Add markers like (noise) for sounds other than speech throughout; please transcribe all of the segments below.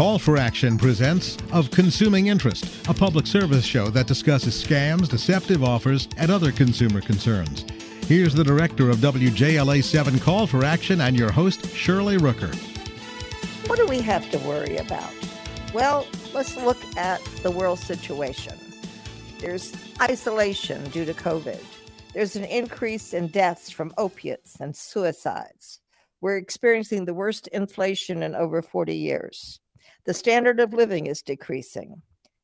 Call for Action presents Of Consuming Interest, a public service show that discusses scams, deceptive offers, and other consumer concerns. Here's the director of WJLA 7 Call for Action and your host, Shirley Rooker. What do we have to worry about? Well, let's look at the world situation. There's isolation due to COVID. There's an increase in deaths from opiates and suicides. We're experiencing the worst inflation in over 40 years. The standard of living is decreasing.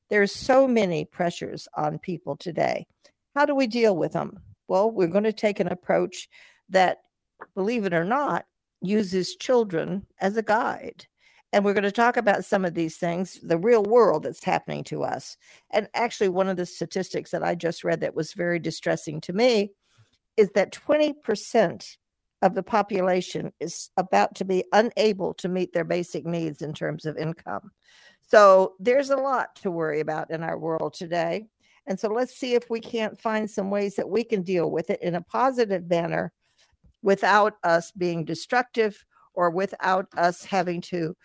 There's so many pressures on people today. How do we deal with them? Well, we're going to take an approach that, believe it or not, uses children as a guide. And we're going to talk about some of these things, the real world that's happening to us. And actually, one of the statistics that I just read that was very distressing to me is that 20% of the population is about to be unable to meet their basic needs in terms of income. So there's a lot to worry about in our world today. And so let's see if we can't find some ways that we can deal with it in a positive manner without us being destructive or without us having to,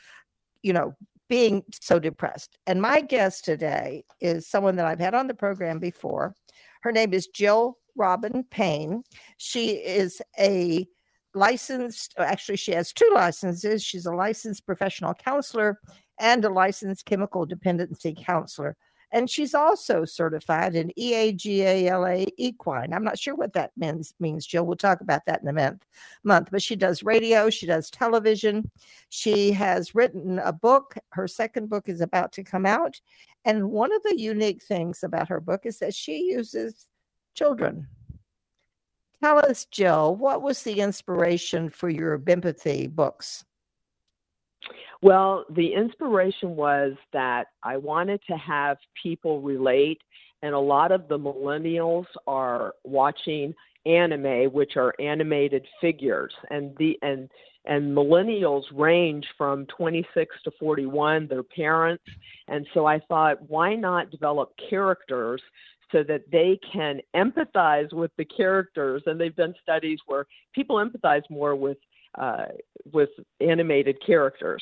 you know, being so depressed. And my guest today is someone that I've had on the program before. Her name is Jill Robin Payne. She is a licensed, uh, actually, she has two licenses. She's a licensed professional counselor and a licensed chemical dependency counselor. And she's also certified in EAGALA equine. I'm not sure what that means, means, Jill. We'll talk about that in a month, month. But she does radio, she does television. She has written a book. Her second book is about to come out. And one of the unique things about her book is that she uses children. Tell us, Jill, what was the inspiration for your Bempathy books? Well, the inspiration was that I wanted to have people relate, and a lot of the millennials are watching anime, which are animated figures, and the and and millennials range from 26 to 41 their parents and so i thought why not develop characters so that they can empathize with the characters and they've done studies where people empathize more with uh, with animated characters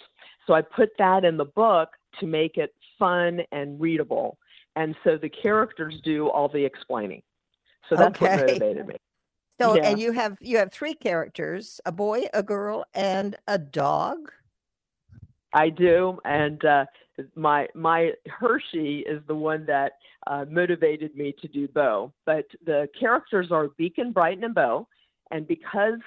so I put that in the book to make it fun and readable. And so the characters do all the explaining. So that's okay. what motivated me. So yeah. and you have you have three characters, a boy, a girl, and a dog. I do, and uh, my my Hershey is the one that uh, motivated me to do Bo. But the characters are Beacon, Brighton, and Bo, and because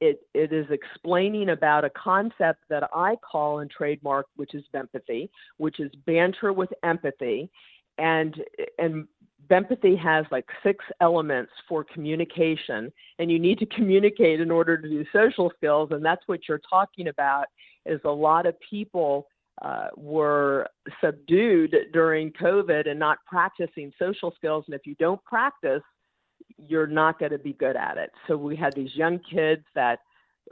it, it is explaining about a concept that I call and trademark, which is Bempathy, which is banter with empathy. And, and empathy has like six elements for communication, and you need to communicate in order to do social skills. And that's what you're talking about is a lot of people uh, were subdued during COVID and not practicing social skills. And if you don't practice, you're not going to be good at it. So we had these young kids that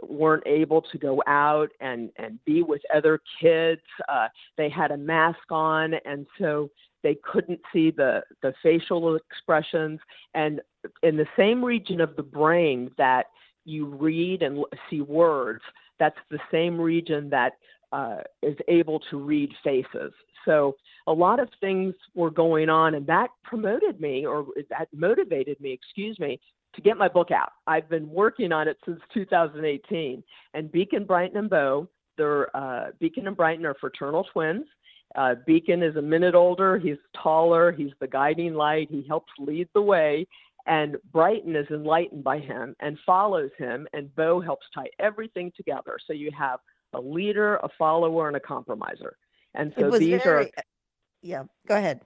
weren't able to go out and and be with other kids. Uh, they had a mask on, and so they couldn't see the the facial expressions. And in the same region of the brain that you read and see words, that's the same region that uh, is able to read faces. So a lot of things were going on, and that promoted me, or that motivated me, excuse me, to get my book out. I've been working on it since 2018. And Beacon, Brighton, and Bo, they're uh, Beacon and Brighton are fraternal twins. Uh, Beacon is a minute older. He's taller. He's the guiding light. He helps lead the way. And Brighton is enlightened by him and follows him. And Bo helps tie everything together. So you have a leader, a follower, and a compromiser. And so these very, are. Yeah, go ahead.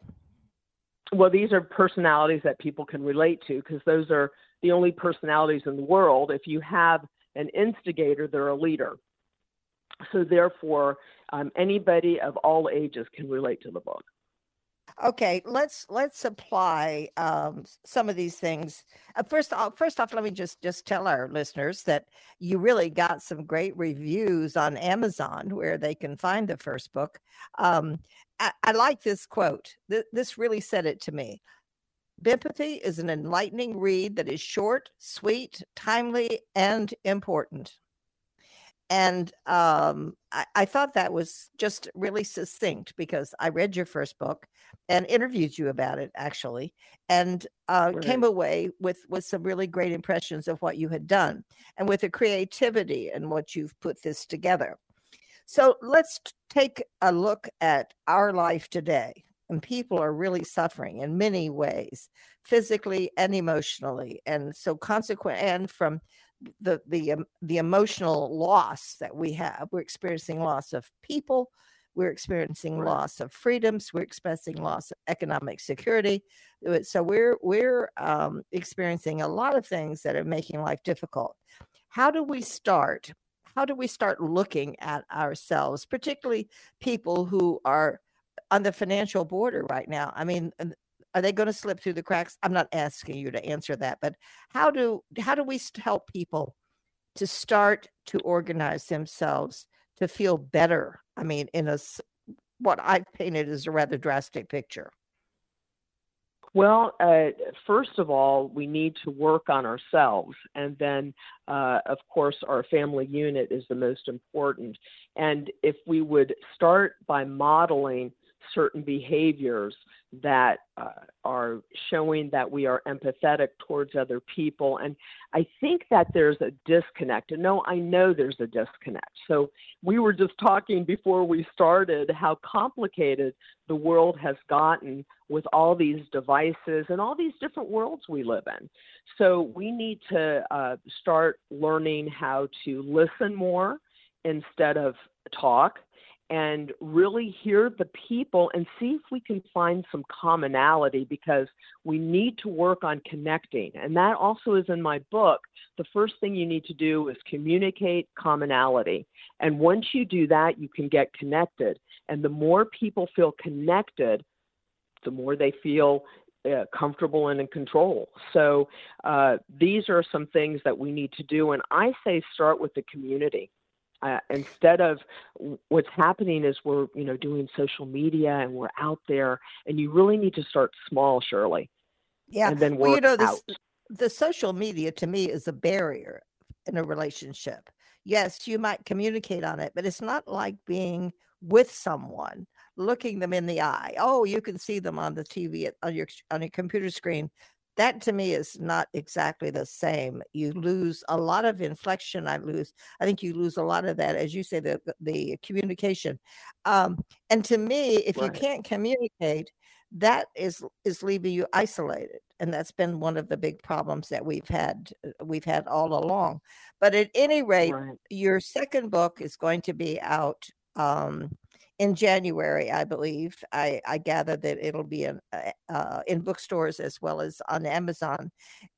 Well, these are personalities that people can relate to because those are the only personalities in the world. If you have an instigator, they're a leader. So therefore, um, anybody of all ages can relate to the book. Okay, let's let's apply um, some of these things. Uh, first, off, first off, let me just just tell our listeners that you really got some great reviews on Amazon where they can find the first book. Um, I, I, like this quote. Th- this really said it to me. Bempathy is an enlightening read that is short, sweet, timely, and important. And um, I, I, thought that was just really succinct because I read your first book and interviewed you about it actually, and uh, right. came away with with some really great impressions of what you had done and with the creativity and what you've put this together. So let's take a look at our life today. And people are really suffering in many ways, physically and emotionally. And so consequent and from the the um, the emotional loss that we have we're experiencing loss of people we're experiencing loss of freedoms we're experiencing loss of economic security uh, so we're we're um, experiencing a lot of things that are making life difficult how do we start how do we start looking at ourselves particularly people who are on the financial border right now i mean are they going to slip through the cracks i'm not asking you to answer that but how do how do we help people to start to organize themselves to feel better i mean in a what i've painted is a rather drastic picture well, uh, first of all, we need to work on ourselves. And then, uh, of course, our family unit is the most important. And if we would start by modeling certain behaviors that uh, are showing that we are empathetic towards other people. And I think that there's a disconnect. And no, I know there's a disconnect. So we were just talking before we started how complicated the world has gotten with all these devices and all these different worlds we live in. So we need to uh, start learning how to listen more instead of talk and really hear the people and see if we can find some commonality because we need to work on connecting. And that also is in my book. The first thing you need to do is communicate commonality. And once you do that, you can get connected. And the more people feel connected, the more they feel uh, comfortable and in control. So uh, these are some things that we need to do. And I say start with the community uh, instead of what's happening is we're you know doing social media and we're out there and you really need to start small shirley. Yeah. And then work well, you know this, the social media to me is a barrier in a relationship. Yes you might communicate on it but it's not like being with someone looking them in the eye. Oh you can see them on the tv on your on your computer screen that to me is not exactly the same. You lose a lot of inflection. I lose. I think you lose a lot of that, as you say, the the communication. Um, and to me, if right. you can't communicate, that is is leaving you isolated, and that's been one of the big problems that we've had uh, we've had all along. But at any rate, right. your second book is going to be out. Um, in January, I believe. I, I gather that it'll be in uh, uh, in bookstores as well as on Amazon,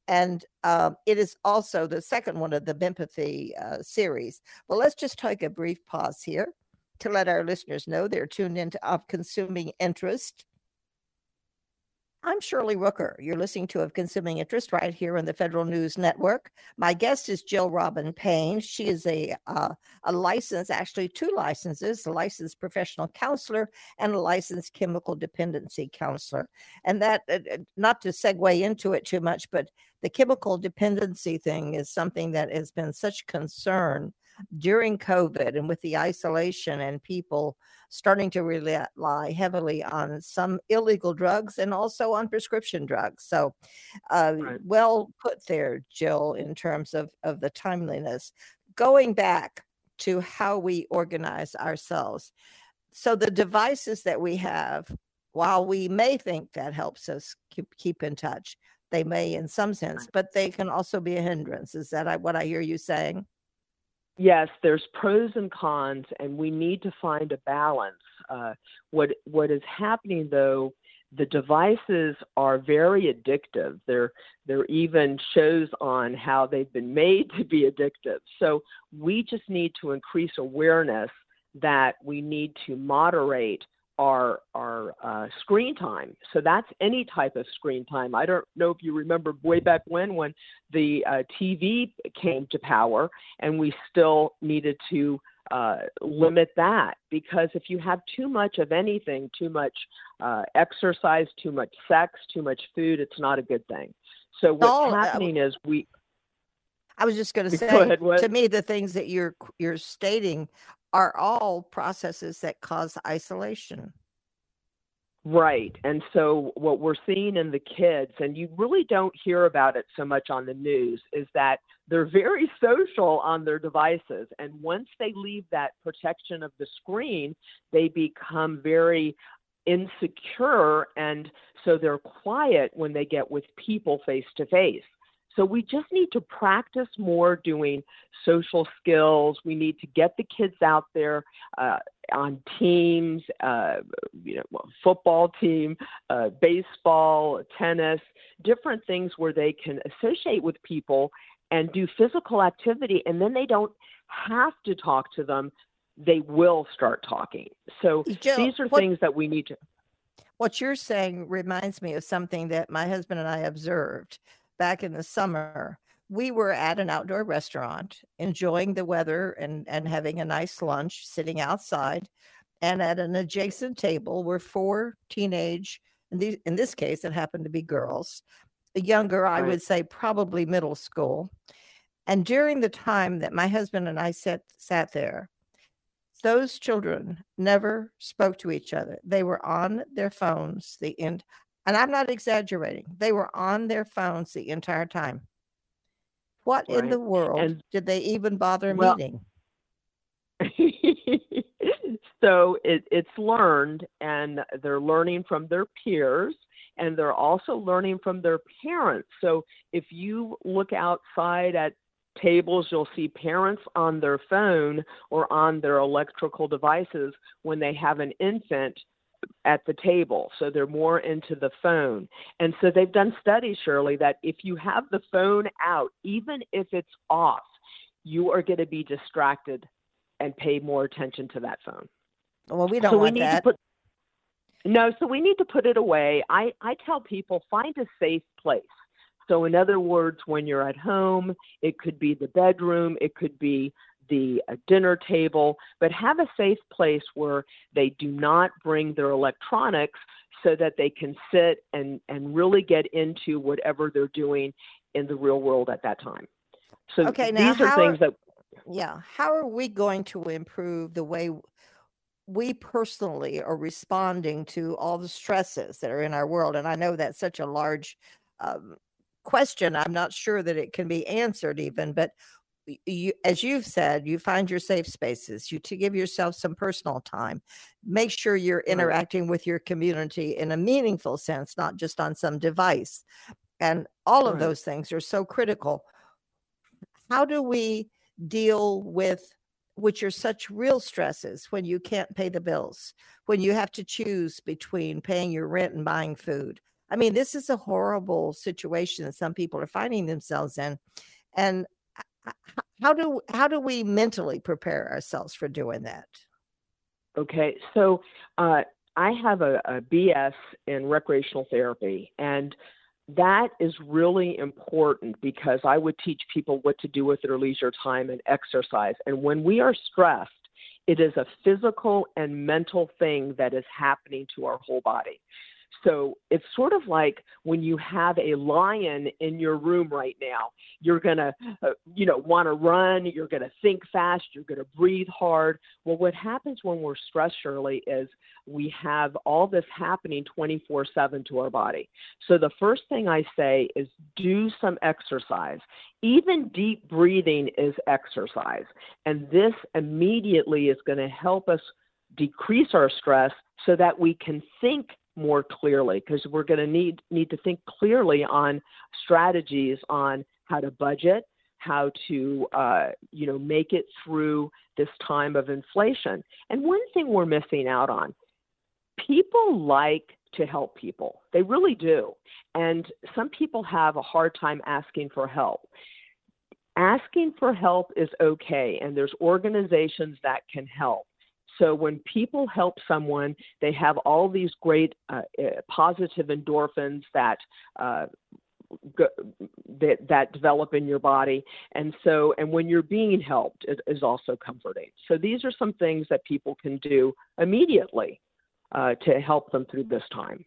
and um, it is also the second one of the Bempathy uh, series. Well, let's just take a brief pause here to let our listeners know they're tuned into Of Consuming Interest. I'm Shirley Rooker. You're listening to Of Consuming Interest right here on the Federal News Network. My guest is Jill Robin Payne. She is a uh, a licensed, actually two licenses, a licensed professional counselor and a licensed chemical dependency counselor. And that, uh, uh not to segue into it too much, but the chemical dependency thing is something that has been such concern during COVID and with the isolation and people starting to rely heavily on some illegal drugs and also on prescription drugs. So, uh, right. well put there, Jill, in terms of, of the timeliness. Going back to how we organize ourselves. So, the devices that we have, while we may think that helps us keep, keep in touch, they may in some sense, but they can also be a hindrance. Is that what I hear you saying? Yes, there's pros and cons, and we need to find a balance. Uh, what what is happening though? The devices are very addictive. There, there even shows on how they've been made to be addictive. So we just need to increase awareness that we need to moderate our our uh, screen time. So that's any type of screen time. I don't know if you remember way back when when the uh, TV came to power, and we still needed to uh, limit that because if you have too much of anything, too much uh, exercise, too much sex, too much food, it's not a good thing. So what's happening is we I was just going (laughs) to say, ahead, to me, the things that you're you're stating are all processes that cause isolation. Right. And so, what we're seeing in the kids, and you really don't hear about it so much on the news, is that they're very (laughs) social on their devices. And once they leave that protection of the screen, they become very insecure. And so they're quiet when they get with people face to face. So we just need to practice more doing social skills. We need to get the kids out there uh, on teams, uh, you know, football team, uh, baseball, tennis, different things where they can associate with people and do physical activity, and then they don't have to talk to them. They will start talking. So Jill, these are what- things that we need to. What you're saying reminds me of something that my husband and I observed back in the summer. We were at an outdoor restaurant enjoying the weather and, and having a nice lunch, sitting outside. And at an adjacent table were four teenage, in, these, in this case, it happened to be girls, younger, I Right. would say probably middle school. And during the time that my husband and I sat, sat there, those children never spoke to each other. They were on their phones the end, and I'm not exaggerating. They were on their phones the entire time. What in the world And- did they even bother Well- meeting? (laughs) so it, it's learned, and they're learning from their peers, and they're also learning from their parents. So if you look outside at tables, you'll see parents on their phone or on their electrical devices when they have an infant at the table. So they're more into the phone. And so they've done studies, Shirley, that if you have the phone out, even if it's off, you are going to be distracted and pay more attention to that phone. Well, we don't so we want need that. to put no, so we need to put it away. I, I tell people find a safe place. So in other words, when you're at home, it could be the bedroom, it could be the uh, dinner table, but have a safe place where they do not bring their electronics so that they can sit and, and really get into whatever they're doing in the real world at that time. So Okay, now these are things that yeah. How are we going to improve the way we personally are responding to all the stresses that are in our world? And I know that's such a large um, question. I'm not sure that it can be answered even, but you, as you've said, you find your safe spaces. You to give yourself some personal time. Make sure you're Right. interacting with your community in a meaningful sense, not just on some device. And all of Right. those things are so critical. How do we deal with which are such real stresses when you can't pay the bills, when you have to choose between paying your rent and buying food. I mean, this is a horrible situation that some people are finding themselves in. And how do how do we mentally prepare ourselves for doing that? Okay, so uh, I have a, a BS in recreational therapy, and that is really important because I would teach people what to do with their leisure time and exercise. And when we are stressed, it is a physical and mental thing that is happening to our whole body. So it's sort of like when you have a lion in your room right now, you're going to, uh, you know, want to run, you're going to think fast, you're going to breathe hard. Well, what happens when we're stressed, Shirley, is we have all this happening 24 7 to our body. So the first thing I say is do some exercise. Even deep breathing is exercise. And this immediately is going to help us decrease our stress so that we can think more clearly because we're going to need need to think clearly on strategies on how to budget how to uh, you know make it through this time of inflation. And one thing we're missing out on people like to help people. They really do. And some people have a hard time asking for help. Asking for help is okay and there's organizations that can help so when people help someone, they have all these great uh, uh, positive endorphins that, uh, that that develop in your body, and so and when you're being helped, it is also comforting. So these are some things that people can do immediately uh, to help them through this time.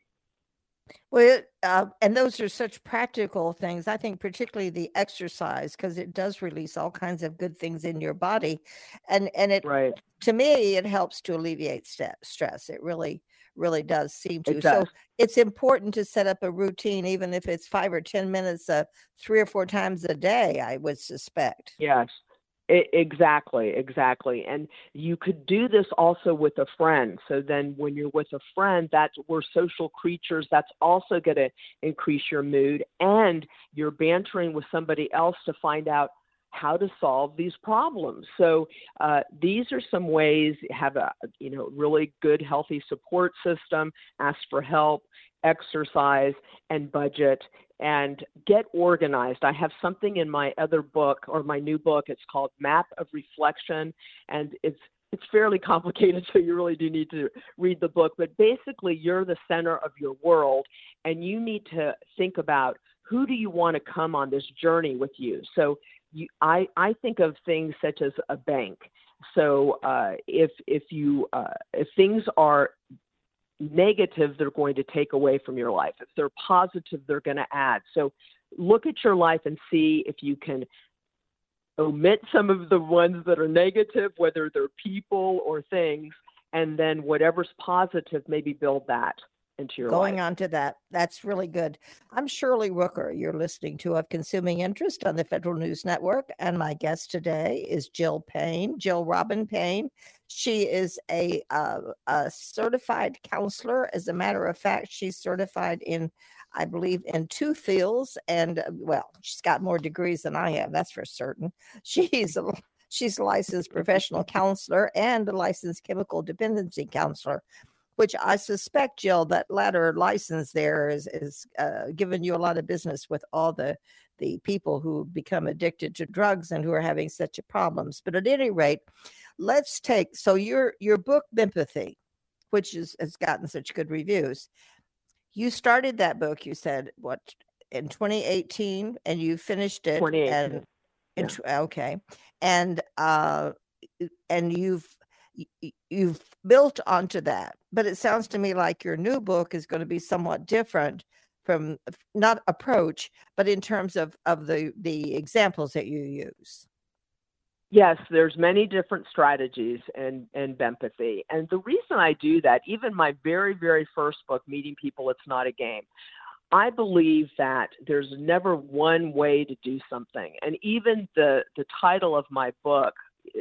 Well, uh, and those are such practical things. I think, particularly the exercise, because it does release all kinds of good things in your body, and and it right. to me it helps to alleviate st- stress. It really really does seem to. It does. So it's important to set up a routine, even if it's five or ten minutes, uh, three or four times a day. I would suspect. Yes, exactly, exactly. And you could do this also with a friend. So then when you're with a friend, that's we're social creatures. That's also going to increase your mood and you're bantering with somebody else to find out how to solve these problems. So uh, these are some ways have a you know really good healthy support system, ask for help, exercise and budget and get organized. I have something in my other book or my new book. It's called Map of Reflection, and it's it's fairly (laughs) complicated, so you really do need to read the book. But basically, you're the center of your world, and you need to think about who do you want to come on this journey with you. So, you, I I think of things such as a bank. So, uh, if if you uh, if things are negative they're going to take away from your life. If they're positive, they're going to add. So look at your life and see if you can omit some of the ones that are negative, whether they're people or things, and then whatever's positive, maybe build that into your Going life. on to that, that's really good. I'm Shirley Rooker. You're listening to Of Consuming Interest on the Federal News Network. And my guest today is Jill Payne, Jill Robin Payne. She is a, uh, a certified counselor. As a matter of fact, she's certified in, I believe, in two fields. And uh, well, she's got more degrees than I have, that's for certain. (laughs) She's a She's a licensed professional counselor and a licensed chemical dependency counselor which I suspect, Jill, that latter license there is is uh, giving you a lot of business with all the the people who become addicted to drugs and who are having such problems. But at any rate, let's take so your your book Bempathy, which is, has gotten such good reviews. You started that book, you said what in 2018, and you finished it. 2018. And, yeah. okay, and uh, and you've you've built onto that. But it sounds to me like your new book is going to be somewhat different from not approach, but in terms of of the the examples that you use. Yes, there's many different strategies and and empathy, and the reason I do that, even my very very first book, Meeting People, It's Not a Game. I believe that there's never one way to do something, and even the the title of my book,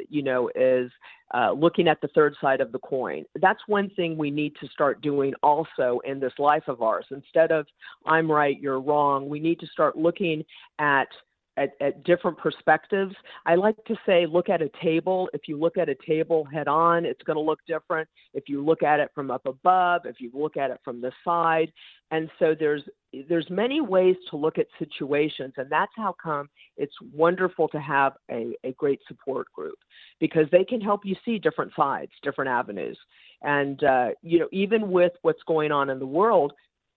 you know, is uh, looking at the third side of the coin. That's one thing we need to start doing also in this life of ours. Instead of I'm right, you're wrong, we need to start looking at at, at, different perspectives. I like to say, look at a table. If you look at a table head on, it's going to look different. If you look at it from up above, if you look at it from the side, and so there's there's many ways to look at situations, and that's how come it's wonderful to have a, a great support group because they can help you see different sides, different avenues, and uh, you know even with what's going on in the world,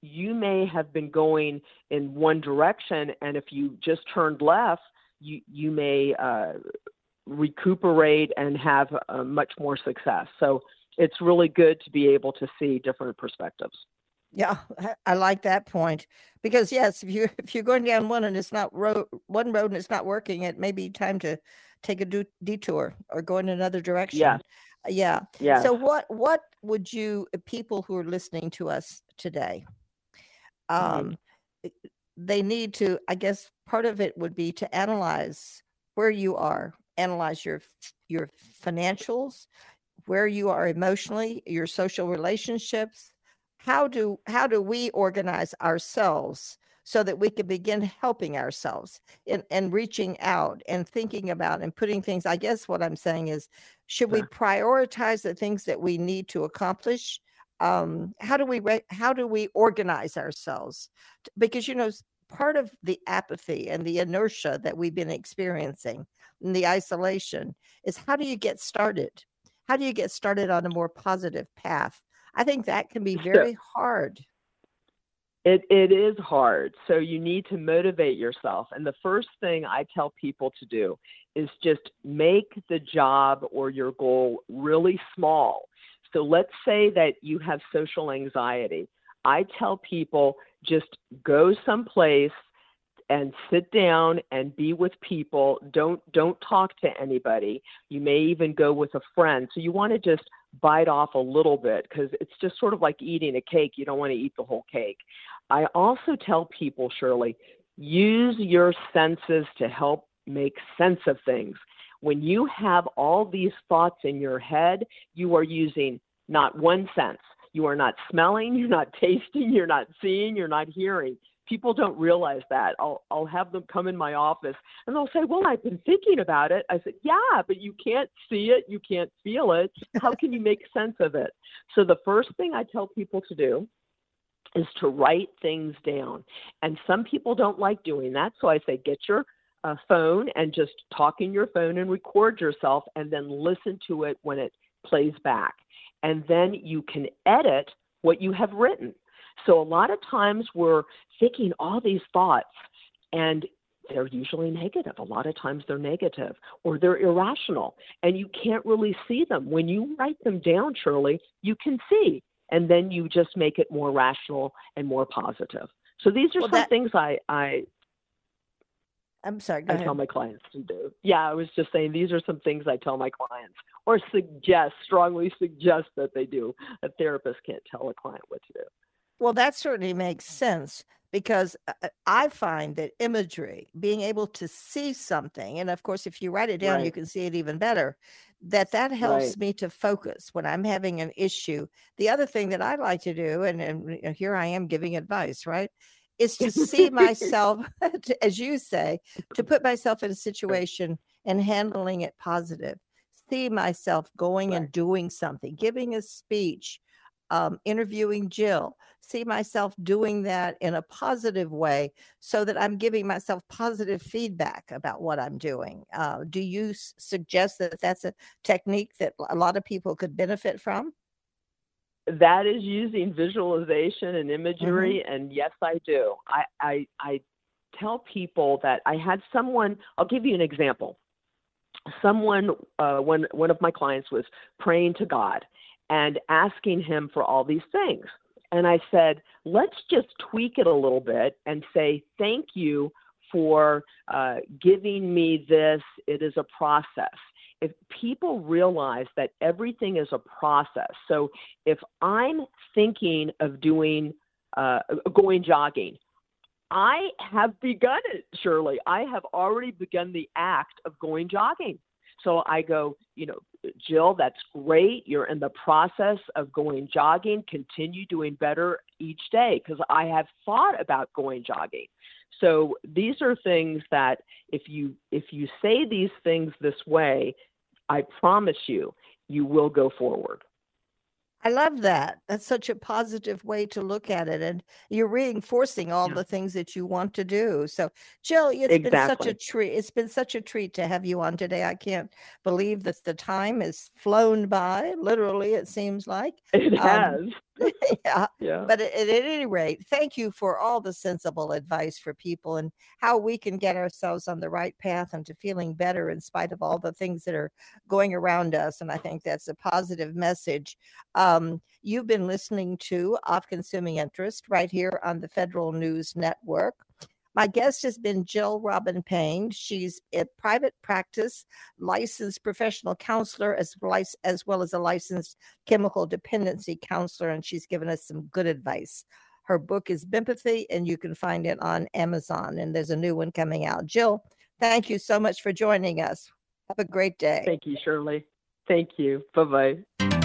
you may have been going in one direction, and if you just turned left, you you may uh, recuperate and have uh, much more success. So it's really good to be able to see different perspectives. Yeah, I like that point because yes, if you if you're going down one and it's not road one road and it's not working, it may be time to take a detour or go in another direction. Yeah, yeah, yeah. So what what would you people who are listening to us today Mm-hmm. um, they need to i guess part of it would be to analyze where you are analyze your your financials where you are emotionally your social relationships how do how do we organize ourselves so that we can begin helping ourselves and, and reaching out and thinking about and putting things i guess what i'm saying is should we prioritize the things that we need to accomplish um, how do we how do we organize ourselves because you know part of the apathy and the inertia that we've been experiencing and the isolation is how do you get started how do you get started on a more positive path i think that can be very hard it, it is hard. So you need to motivate yourself. And the first thing I tell people to do is just make the job or your goal really small. So let's say that you have social anxiety. I tell people just go someplace and sit down and be with people. Don't don't talk to anybody. You may even go with a friend. So you want to just bite off a little bit because it's just sort of like eating a cake. You don't want to eat the whole cake. I also tell people shirley use your senses to help make sense of things when you have all these thoughts in your head you are using not one sense you are not smelling you're not (laughs) tasting you're not seeing you're not hearing people don't realize that. I'll I'll have them come in my office and they'll say, "Well, I've been thinking about it." I said, "Yeah, but you can't see it, you can't feel it. How can you make sense of it?" So the first thing I tell people to do is to write things down. And some people don't like doing that, so I say, "Get your uh, phone and just talk in your phone and record yourself and then listen to it when it plays back. And then you can edit what you have written. So a lot of times we're thinking all these thoughts and they're usually negative. A lot of times they're negative or they're irrational and you can't really see them. When you write them down, Shirley, you can see and then you just make it more rational and more positive. So these are well, some that, things I, I I'm sorry. I ahead. tell my clients to do. Yeah, I was just saying these are some things I tell my clients or suggest, strongly suggest that they do. A therapist can't tell a client what to do. Well, that certainly makes sense because uh, uh, I find that imagery, being able to see something, and of course, if you write it down, right. you can see it even better. That that helps right. me to focus when I'm having an issue. The other thing that I like to do, and, and here I am giving advice, right, is to see myself, (laughs) as you say, to put myself in a situation and handling it positive. See myself going right. and doing something, giving a speech, um, interviewing Jill, see myself doing that in a positive way so that I'm giving myself positive feedback about what I'm doing. Uh, do you s- suggest that that's a technique that a lot of people could benefit from? That is using visualization and imagery, mm-hmm. and yes, I do. I, I, I tell people that I had someone, I'll give you an example. Someone, uh, one, one of my clients was praying to God and asking him for all these things. And I said, let's just tweak it a little bit and say, thank you for uh, giving me this. It is a process. If people realize that everything is a process, so if I'm thinking of doing, uh, going jogging, I have begun it, Shirley. I have already begun the act of going jogging. So I go, you know, Jill, that's great. You're in the process of going jogging. Continue doing better each day because I have thought about going jogging. So these are things that if you if you say these things this way, I promise you, you will go forward. I love that. That's such a positive way to look at it. And you're reinforcing all yeah. the things that you want to do. So Jill, it's exactly. been such a treat. It's been such a treat to have you on today. I can't believe that the time has flown by. Literally, it seems like. It um, has. (laughs) yeah. yeah. But at, at, any rate, thank you for all the sensible advice for people and how we can get ourselves on the right path and to feeling better in spite of all the things that are going around us. And I think that's a positive message. Um, you've been listening to Of Consuming Interest right here on the Federal News Network. My guest has been Jill Robin Payne. She's a private practice licensed professional counselor as, as well as a licensed chemical dependency counselor, and she's given us some good advice. Her book is Bempathy, and you can find it on Amazon, and there's a new one coming out. Jill, thank you so much for joining us. Have a great day. Thank you, Shirley. Thank you. Bye bye.